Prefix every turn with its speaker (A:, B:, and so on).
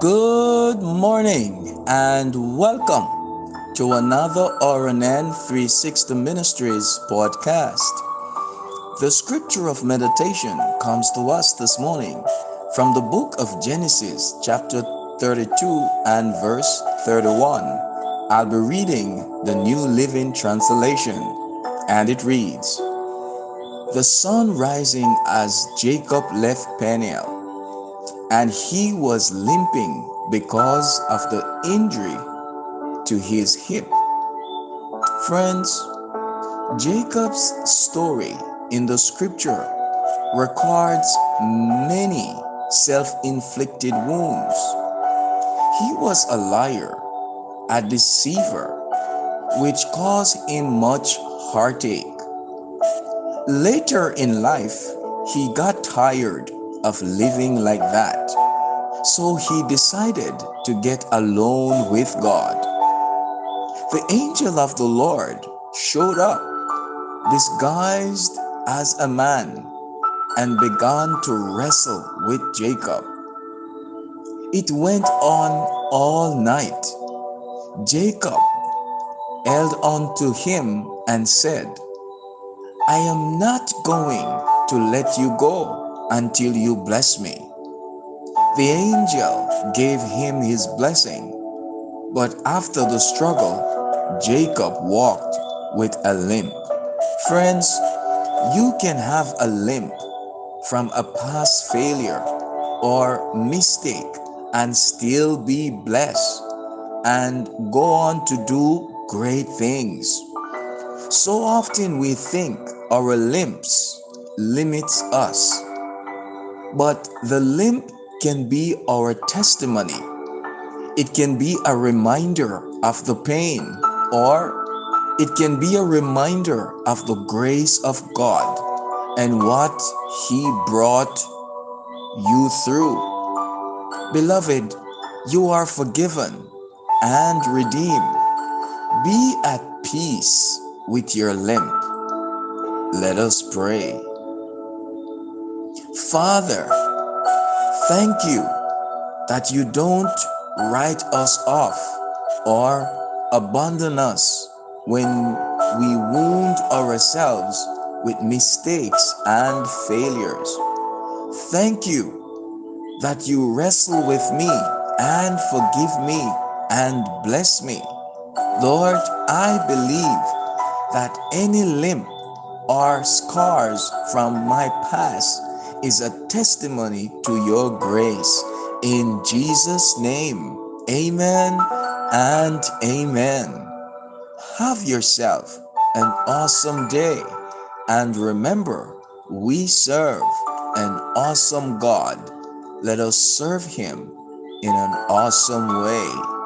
A: Good morning and welcome to another RNN 360 Ministries podcast. The scripture of meditation comes to us this morning from the book of Genesis, chapter 32 and verse 31. I'll be reading the New Living Translation, and it reads The sun rising as Jacob left Peniel and he was limping because of the injury to his hip. Friends, Jacob's story in the scripture records many self inflicted wounds. He was a liar, a deceiver, which caused him much heartache. Later in life, he got tired of living like that. So he decided to get alone with God. The angel of the Lord showed up, disguised as a man, and began to wrestle with Jacob. It went on all night. Jacob held on to him and said, I am not going to let you go until you bless me. The angel gave him his blessing, but after the struggle, Jacob walked with a limp. Friends, you can have a limp from a past failure or mistake and still be blessed and go on to do great things. So often we think our limps limits us but the limp can be our testimony. It can be a reminder of the pain, or it can be a reminder of the grace of God and what He brought you through. Beloved, you are forgiven and redeemed. Be at peace with your limp. Let us pray. Father, thank you that you don't write us off or abandon us when we wound ourselves with mistakes and failures. Thank you that you wrestle with me and forgive me and bless me. Lord, I believe that any limp or scars from my past is a testimony to your grace. In Jesus' name, amen and amen. Have yourself an awesome day. And remember, we serve an awesome God. Let us serve Him in an awesome way.